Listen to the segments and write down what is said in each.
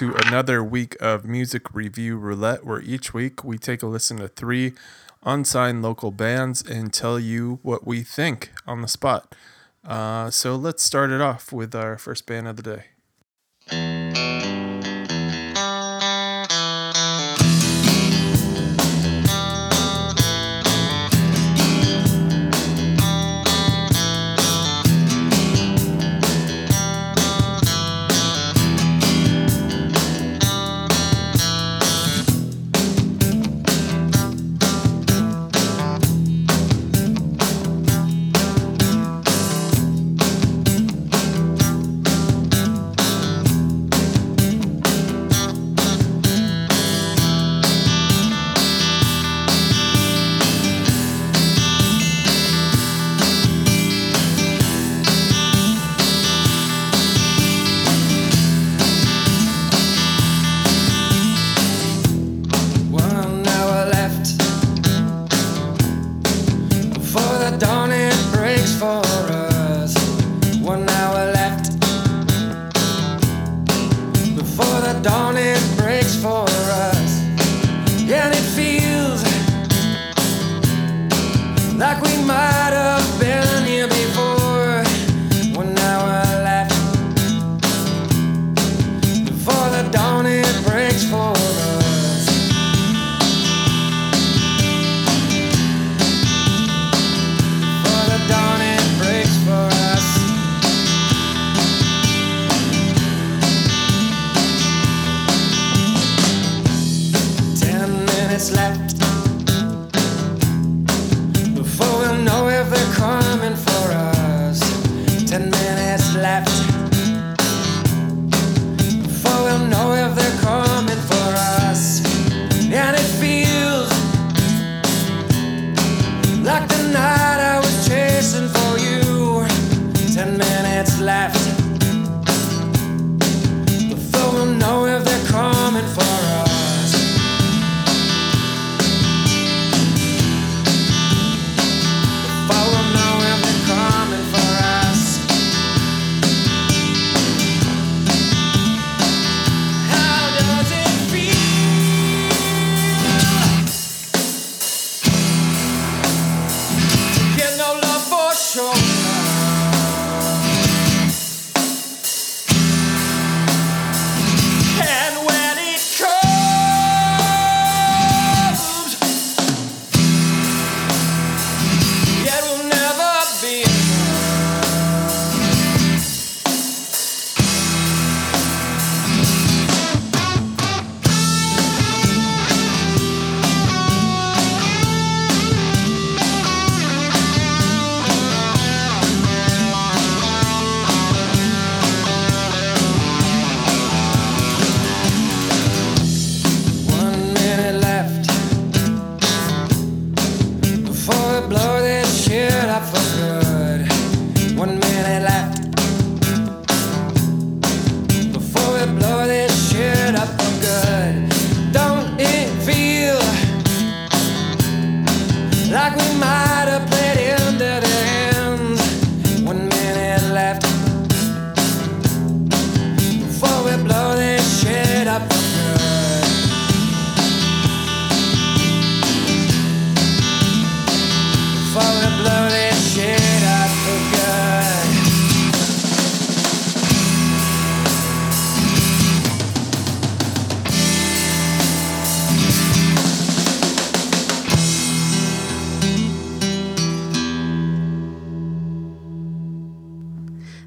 to another week of Music Review Roulette, where each week we take a listen to three unsigned local bands and tell you what we think on the spot. Uh, so let's start it off with our first band of the day. down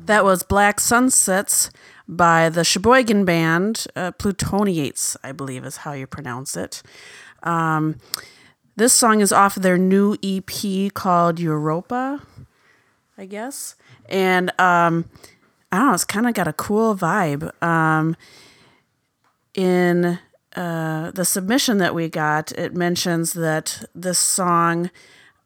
That was Black Sunsets by the Sheboygan band, uh, Plutoniates, I believe is how you pronounce it. Um, this song is off their new EP called Europa, I guess. And um, I don't know, it's kind of got a cool vibe. Um, in uh, the submission that we got, it mentions that this song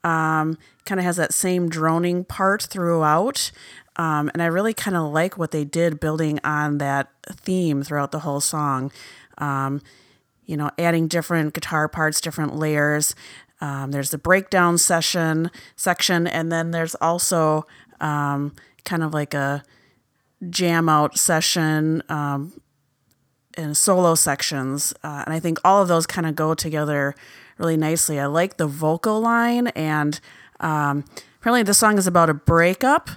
um, kind of has that same droning part throughout. Um, and I really kind of like what they did building on that theme throughout the whole song. Um, you know, adding different guitar parts, different layers. Um, there's the breakdown session section, and then there's also um, kind of like a jam out session um, and solo sections. Uh, and I think all of those kind of go together really nicely. I like the vocal line, and um, apparently the song is about a breakup.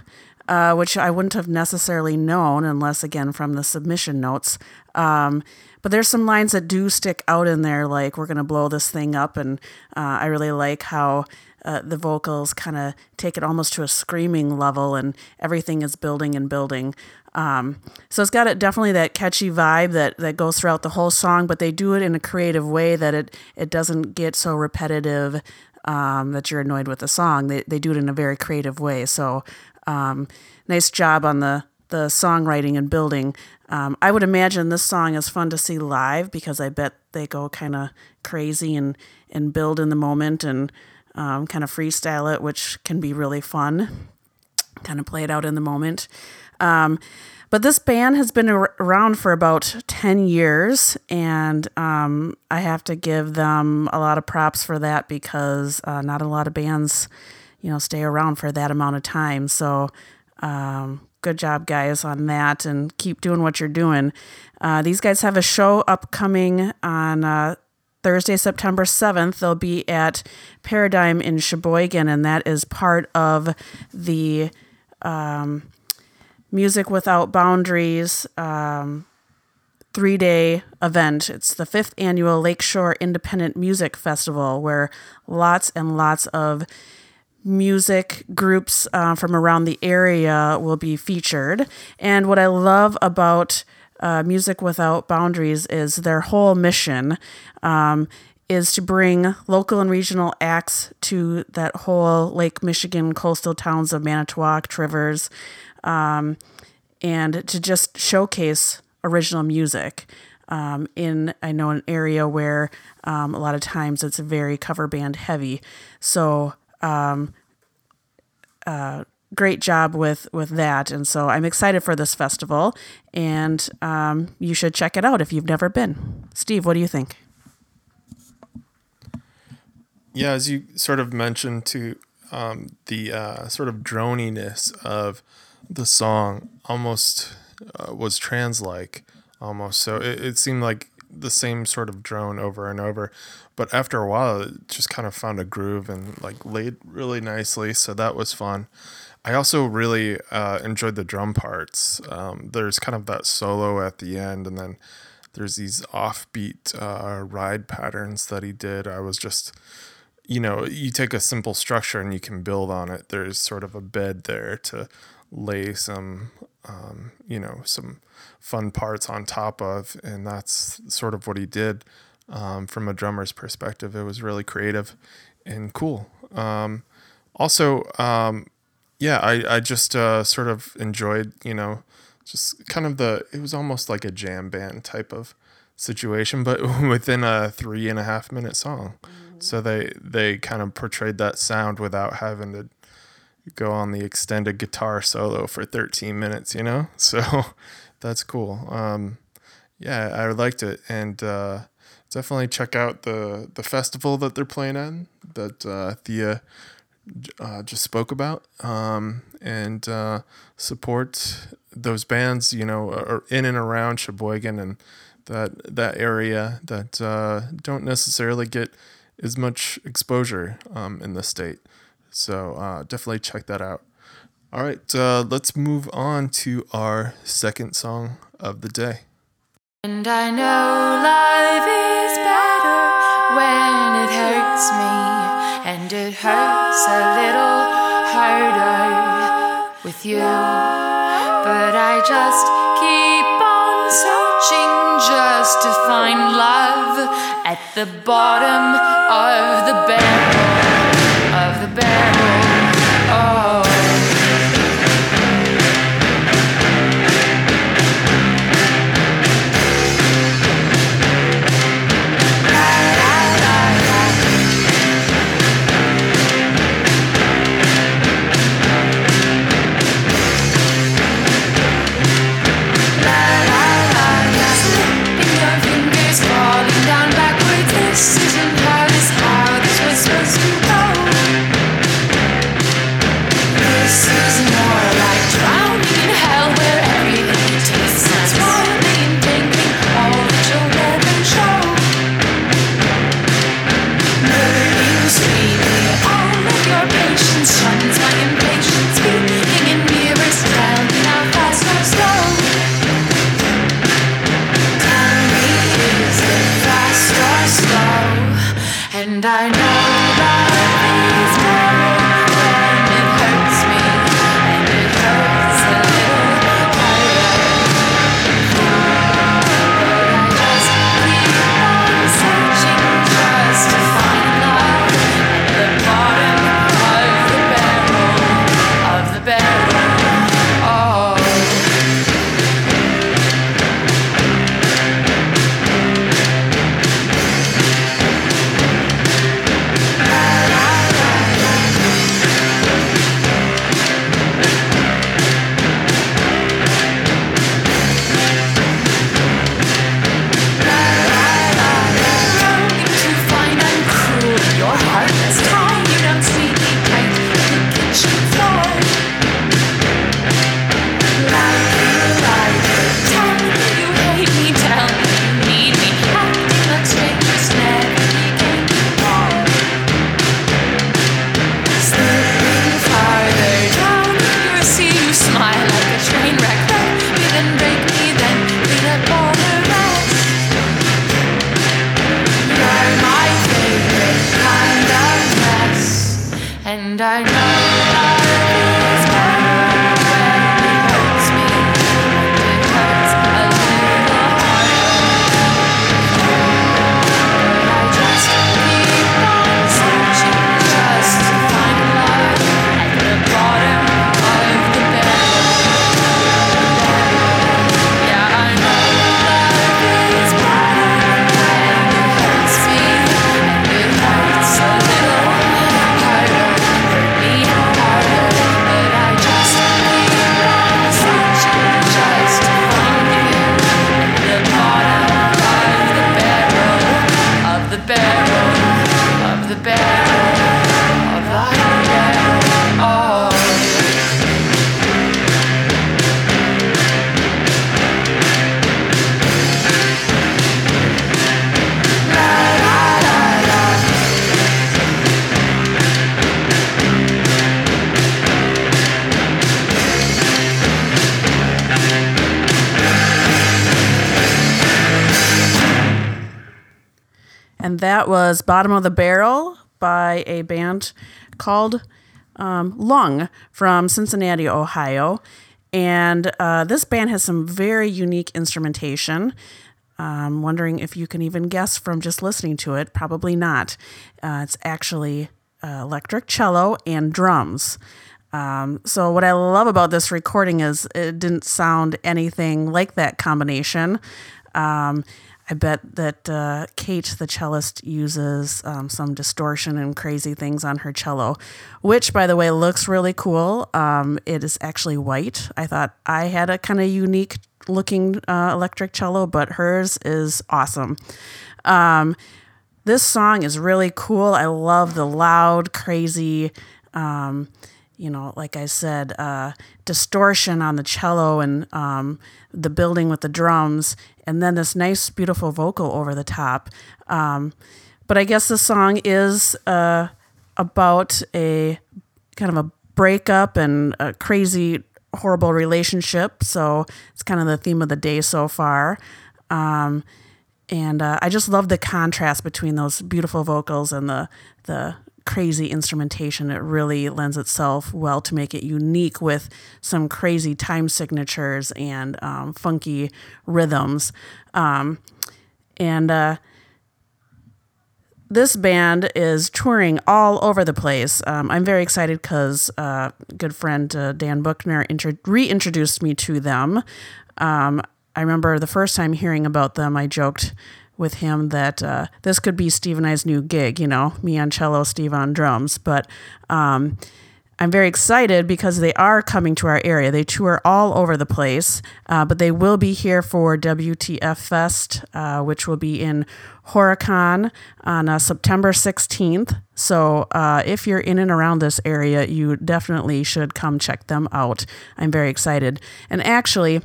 Uh, which I wouldn't have necessarily known unless, again, from the submission notes. Um, but there's some lines that do stick out in there, like "We're gonna blow this thing up," and uh, I really like how uh, the vocals kind of take it almost to a screaming level, and everything is building and building. Um, so it's got it definitely that catchy vibe that that goes throughout the whole song, but they do it in a creative way that it it doesn't get so repetitive um, that you're annoyed with the song. They they do it in a very creative way. So um, nice job on the the songwriting and building. Um, I would imagine this song is fun to see live because I bet they go kind of crazy and and build in the moment and um, kind of freestyle it, which can be really fun. Kind of play it out in the moment. Um, but this band has been ar- around for about 10 years, and um, I have to give them a lot of props for that because uh, not a lot of bands, you know, stay around for that amount of time. So, um, good job, guys, on that, and keep doing what you're doing. Uh, these guys have a show upcoming on uh, Thursday, September 7th. They'll be at Paradigm in Sheboygan, and that is part of the. Um, Music Without Boundaries um, three day event. It's the fifth annual Lakeshore Independent Music Festival, where lots and lots of music groups uh, from around the area will be featured. And what I love about uh, Music Without Boundaries is their whole mission. Um, is to bring local and regional acts to that whole Lake Michigan coastal towns of Manitowoc, Two Rivers, um, and to just showcase original music um, in I know an area where um, a lot of times it's very cover band heavy. So um, uh, great job with with that, and so I'm excited for this festival, and um, you should check it out if you've never been. Steve, what do you think? Yeah, as you sort of mentioned to um, the uh, sort of droniness of the song almost uh, was trans like almost so it, it seemed like the same sort of drone over and over but after a while it just kind of found a groove and like laid really nicely so that was fun. I also really uh, enjoyed the drum parts. Um, there's kind of that solo at the end and then there's these offbeat uh, ride patterns that he did. I was just you know you take a simple structure and you can build on it. There's sort of a bed there to lay some um, you know some fun parts on top of and that's sort of what he did um, from a drummer's perspective. It was really creative and cool. Um, also um, yeah I, I just uh, sort of enjoyed you know just kind of the it was almost like a jam band type of situation but within a three and a half minute song. Mm-hmm. so they they kind of portrayed that sound without having to go on the extended guitar solo for 13 minutes, you know? So that's cool. Um, yeah, I liked it. And uh, definitely check out the, the festival that they're playing at that uh, Thea uh, just spoke about um, and uh, support those bands, you know, are in and around Sheboygan and that, that area that uh, don't necessarily get as much exposure um, in the state. So uh, definitely check that out. All right, uh, let's move on to our second song of the day. And I know life is better when it hurts me, and it hurts a little harder with you. But I just keep on searching just to find love at the bottom of the barrel barrel. That was Bottom of the Barrel by a band called um, Lung from Cincinnati, Ohio. And uh, this band has some very unique instrumentation. I'm wondering if you can even guess from just listening to it. Probably not. Uh, it's actually uh, electric cello and drums. Um, so, what I love about this recording is it didn't sound anything like that combination. Um, I bet that uh, Kate, the cellist, uses um, some distortion and crazy things on her cello, which, by the way, looks really cool. Um, it is actually white. I thought I had a kind of unique looking uh, electric cello, but hers is awesome. Um, this song is really cool. I love the loud, crazy, um, you know, like I said, uh, distortion on the cello and um, the building with the drums, and then this nice, beautiful vocal over the top. Um, but I guess the song is uh, about a kind of a breakup and a crazy, horrible relationship. So it's kind of the theme of the day so far. Um, and uh, I just love the contrast between those beautiful vocals and the the crazy instrumentation. It really lends itself well to make it unique with some crazy time signatures and um, funky rhythms. Um, and uh, this band is touring all over the place. Um, I'm very excited because uh, good friend uh, Dan Buckner intro- reintroduced me to them. Um, I remember the first time hearing about them, I joked with him that uh, this could be Steve and I's new gig, you know, me on cello, Steve on drums. But um, I'm very excited because they are coming to our area. They tour all over the place, uh, but they will be here for WTF Fest, uh, which will be in Horicon on uh, September 16th. So uh, if you're in and around this area, you definitely should come check them out. I'm very excited. And actually,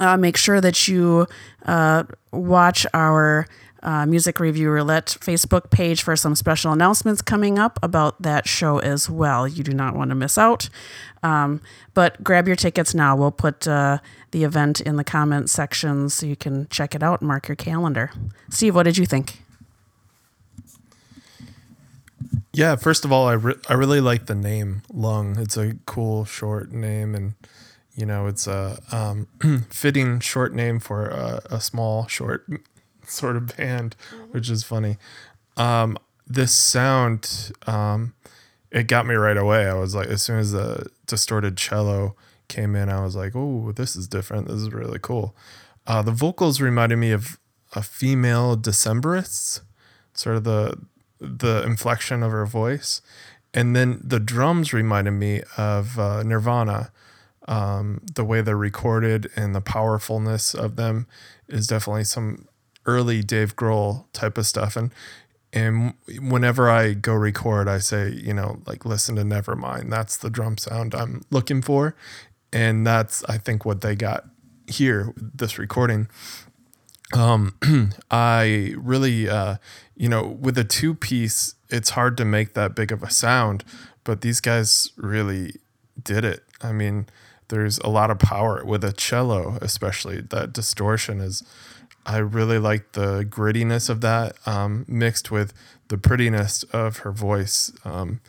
uh, make sure that you uh, watch our uh, Music Review Roulette Facebook page for some special announcements coming up about that show as well. You do not want to miss out. Um, but grab your tickets now. We'll put uh, the event in the comment section so you can check it out and mark your calendar. Steve, what did you think? Yeah, first of all, I, re- I really like the name Lung. It's a cool short name, and you know, it's a um, fitting short name for a, a small short sort of band, which is funny. Um, this sound, um, it got me right away. I was like, as soon as the distorted cello came in, I was like, oh, this is different. This is really cool. Uh, the vocals reminded me of a female Decemberists, sort of the the inflection of her voice, and then the drums reminded me of uh, Nirvana. Um, the way they're recorded and the powerfulness of them is definitely some early Dave Grohl type of stuff. And and whenever I go record, I say, you know, like listen to Nevermind. That's the drum sound I'm looking for, and that's I think what they got here this recording. Um, I really, uh, you know, with a two piece, it's hard to make that big of a sound, but these guys really did it. I mean, there's a lot of power with a cello, especially that distortion is. I really like the grittiness of that um, mixed with the prettiness of her voice, um,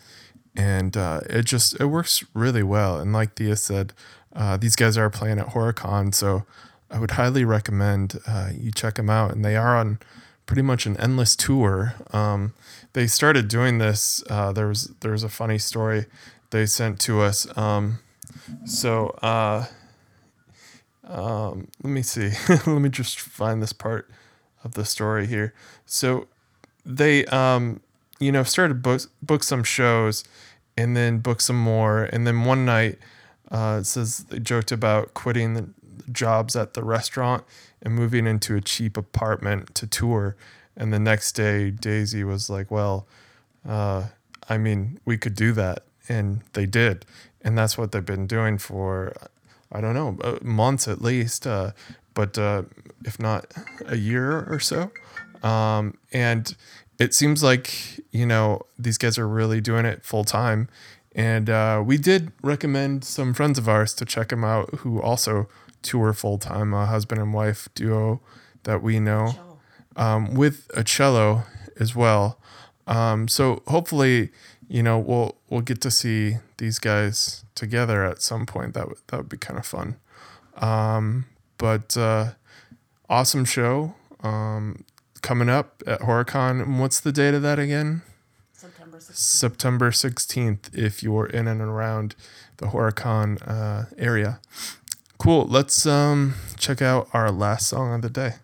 and uh, it just it works really well. And like Thea said, uh, these guys are playing at Horicon, so I would highly recommend uh, you check them out. And they are on pretty much an endless tour. Um, they started doing this. Uh, there was there was a funny story they sent to us. Um, so uh, um, let me see. let me just find this part of the story here. So they um, you know started book book some shows and then book some more and then one night uh, it says they joked about quitting the jobs at the restaurant and moving into a cheap apartment to tour. And the next day, Daisy was like, Well, uh, I mean, we could do that. And they did. And that's what they've been doing for, I don't know, uh, months at least, uh, but uh, if not a year or so. Um, and it seems like, you know, these guys are really doing it full time. And uh, we did recommend some friends of ours to check them out who also tour full time, a husband and wife duo that we know, um, with a cello as well. Um, so hopefully, you know, we'll we'll get to see these guys together at some point. That would that would be kind of fun. Um, but uh, awesome show um, coming up at Horicon. And What's the date of that again? September 16th. September 16th if you're in and around the Horicon uh, area. Cool. Let's um, check out our last song of the day.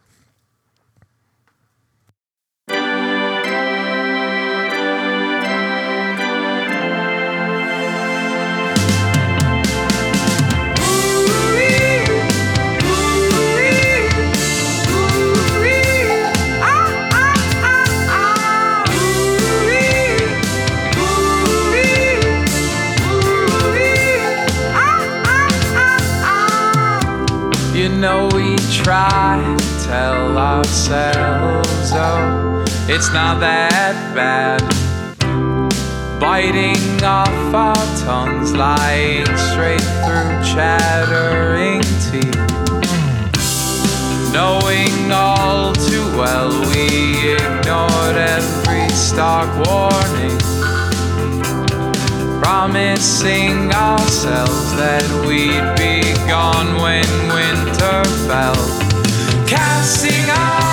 Know we try to tell ourselves, oh, it's not that bad. Biting off our tongues, lying straight through chattering teeth. Knowing all too well, we ignored every stark warning promising ourselves that we'd be gone when winter fell. Casting our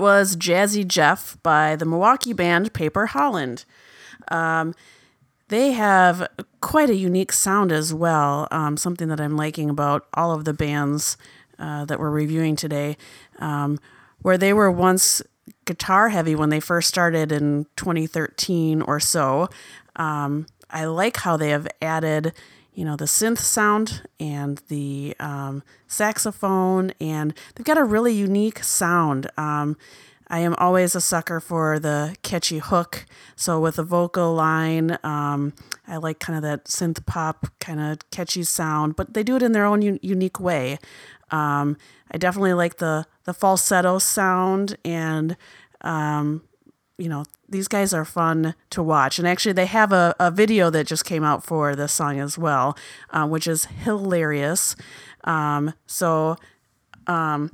That was Jazzy Jeff by the Milwaukee band Paper Holland. Um, they have quite a unique sound as well, um, something that I'm liking about all of the bands uh, that we're reviewing today, um, where they were once guitar heavy when they first started in 2013 or so. Um, I like how they have added you know the synth sound and the um, saxophone and they've got a really unique sound. Um, i am always a sucker for the catchy hook. So with the vocal line um, i like kind of that synth pop kind of catchy sound but they do it in their own un- unique way. Um, i definitely like the the falsetto sound and um, you know, these guys are fun to watch. And actually, they have a, a video that just came out for this song as well, uh, which is hilarious. Um, so um,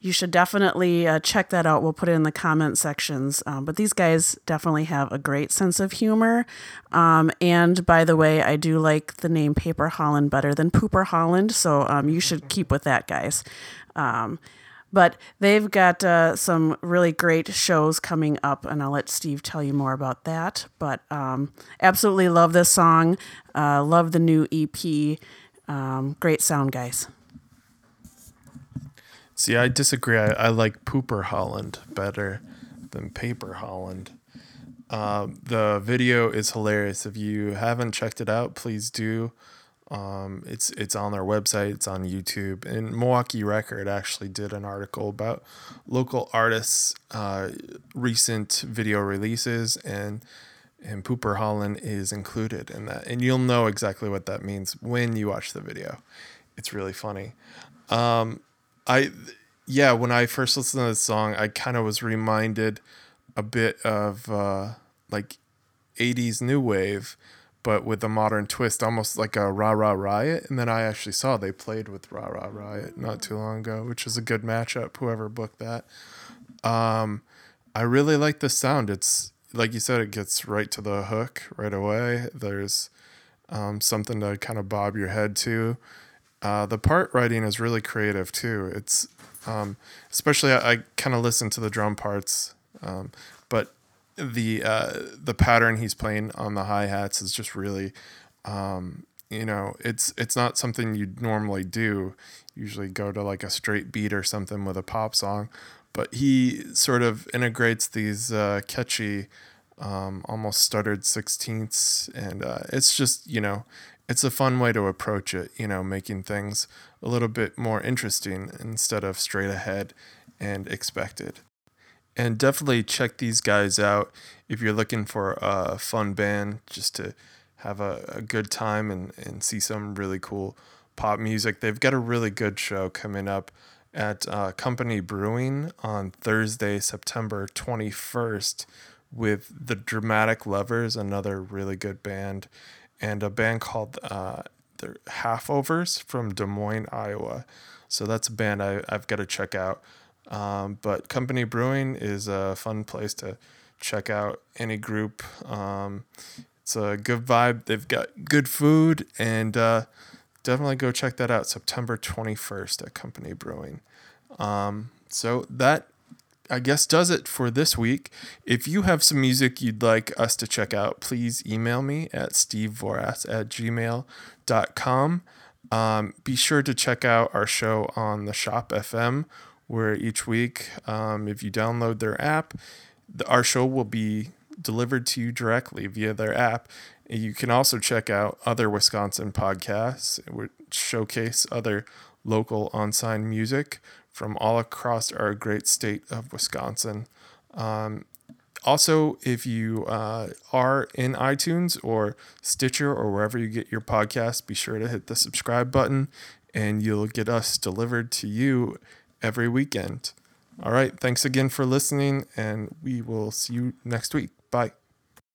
you should definitely uh, check that out. We'll put it in the comment sections. Um, but these guys definitely have a great sense of humor. Um, and by the way, I do like the name Paper Holland better than Pooper Holland. So um, you should keep with that, guys. But they've got uh, some really great shows coming up, and I'll let Steve tell you more about that. But um, absolutely love this song. Uh, love the new EP. Um, great sound, guys. See, I disagree. I, I like Pooper Holland better than Paper Holland. Uh, the video is hilarious. If you haven't checked it out, please do. Um, it's it's on their website. It's on YouTube. And Milwaukee Record actually did an article about local artists' uh, recent video releases, and and Pooper Holland is included in that. And you'll know exactly what that means when you watch the video. It's really funny. Um, I yeah, when I first listened to this song, I kind of was reminded a bit of uh, like 80s new wave but with a modern twist, almost like a Ra Ra Riot. And then I actually saw they played with Ra Ra Riot not too long ago, which is a good matchup. Whoever booked that. Um, I really like the sound. It's like you said, it gets right to the hook right away. There's um, something to kind of bob your head to. Uh, the part writing is really creative too. It's um, especially I, I kind of listen to the drum parts, um, but the uh, the pattern he's playing on the hi hats is just really, um, you know, it's it's not something you'd normally do. Usually go to like a straight beat or something with a pop song, but he sort of integrates these uh, catchy, um, almost stuttered sixteenths, and uh, it's just you know, it's a fun way to approach it. You know, making things a little bit more interesting instead of straight ahead and expected and definitely check these guys out if you're looking for a fun band just to have a, a good time and, and see some really cool pop music. They've got a really good show coming up at uh, Company Brewing on Thursday, September 21st, with the Dramatic Lovers, another really good band, and a band called uh, the Halfovers from Des Moines, Iowa. So that's a band I, I've got to check out. Um, but Company Brewing is a fun place to check out any group. Um, it's a good vibe. They've got good food, and uh, definitely go check that out. September 21st at Company Brewing. Um, so that I guess does it for this week. If you have some music you'd like us to check out, please email me at stevevoras at gmail.com. Um, be sure to check out our show on the Shop FM where each week, um, if you download their app, the, our show will be delivered to you directly via their app. You can also check out other Wisconsin podcasts, which showcase other local on-sign music from all across our great state of Wisconsin. Um, also, if you uh, are in iTunes or Stitcher or wherever you get your podcast, be sure to hit the subscribe button and you'll get us delivered to you every weekend. All right. Thanks again for listening, and we will see you next week. Bye.